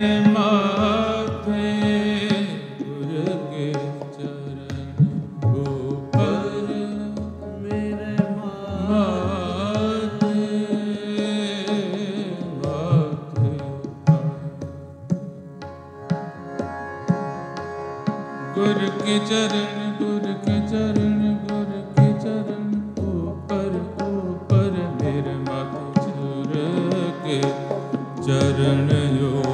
ਮਾਥੇ ਗੁਰ ਕੇ ਚਰਨ ਉਪਰ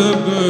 ਸਤਿਗੁਰ ਆਪਣੇ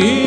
ਗੁਰ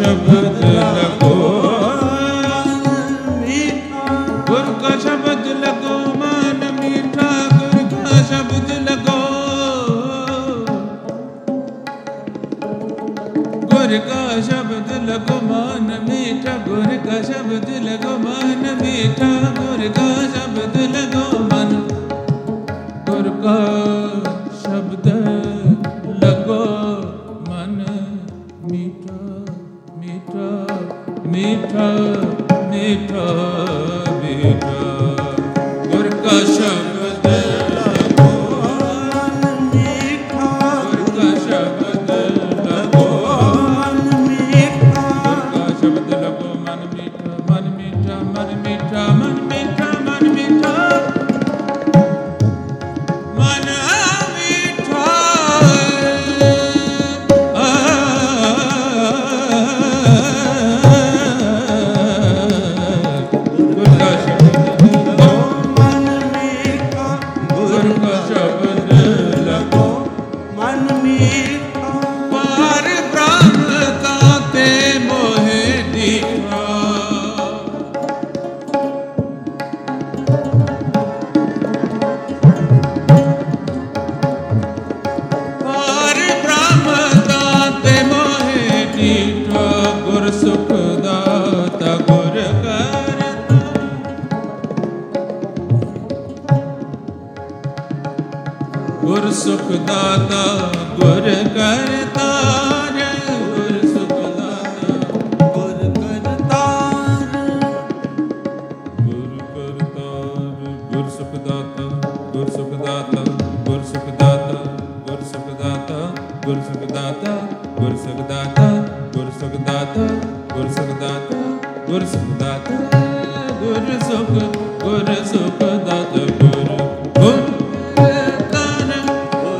ਸ਼ਬਦ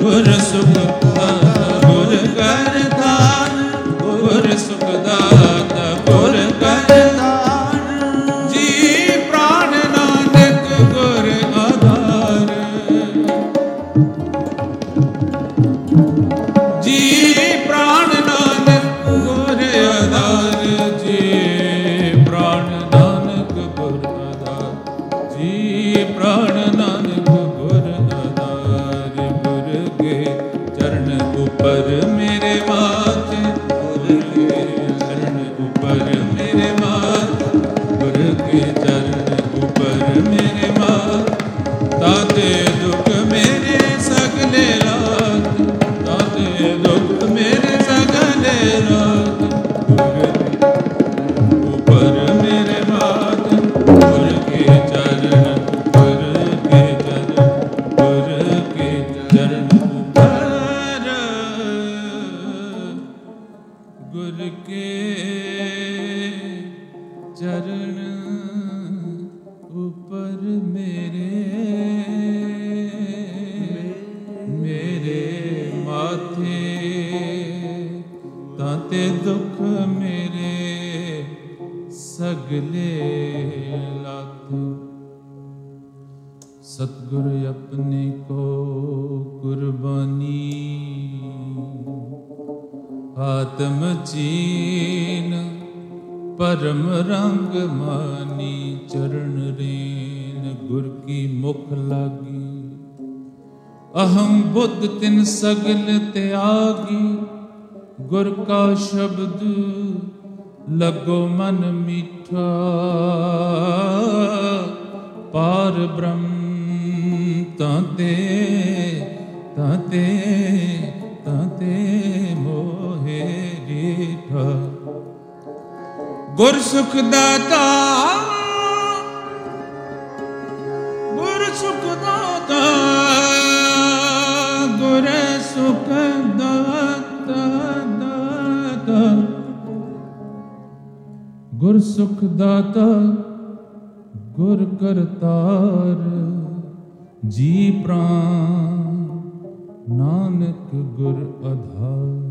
ਗੁਰ ਸੁਖ ਦਾਤਾ, ਗੁਰ ਕਰਤਾਰ, ਗੁਰ ਸੁਖ ਦਾਤਾ, ਗੁਰ ਕਰਤਾਰ। ਜੀ ਪ੍ਰਾਨ ਨਾਨਕ ਗੁਰ ਆਧਾਰ। ਜੀ ਪ੍ਰਾਨ ਨਾਨਕ ਗੁਰ ਆਧਾਰ। ਜੀ ਪ੍ਰਾਨ ਨਾਨਕ ਗੁਰ ਆਧਾਰ। ਜੀ ਪ੍ਰਾਨ ਤੇ ਦੁੱਖ ਮੇਰੇ ਸਗਲੇ ਲਾਥੇ ਸਤਗੁਰ ਆਪਣੇ ਕੋ ਕੁਰਬਾਨੀ। ਆਤਮ ਚੀਨ ਪਰਮ ਰੰਗ ਮਾਨੀ। ਚਰਨ ਰੇਨ ਗੁਰ ਕੀ ਮੁਖ ਲਾਗੀ। ਅਹੰ ਬੁੱਧ ਤਿਨ ਸਗਲ ਤਿਆਗੀ। ਗੁਰ ਕਾ ਸ਼ਬਦ ਲਗੋ ਮਨ ਮੀਠਾ। ਪਾਰ ਬ੍ਰਹਮ ਤਾਤੇ ਤਾਤੇ ਤਾਤੇ ਮੋਹਿ ਰੀਠਾ। ਗੁਰ ਸੁਖ ਦਾਤਾ ਗੁਰ ਸੁਖ ਦਾਤਾ ਗੁਰ ਕਰਤਾਰ ਜੀ ਪ੍ਰਾਨ ਨਾਨਕ ਗੁਰ ਆਧਾਰ।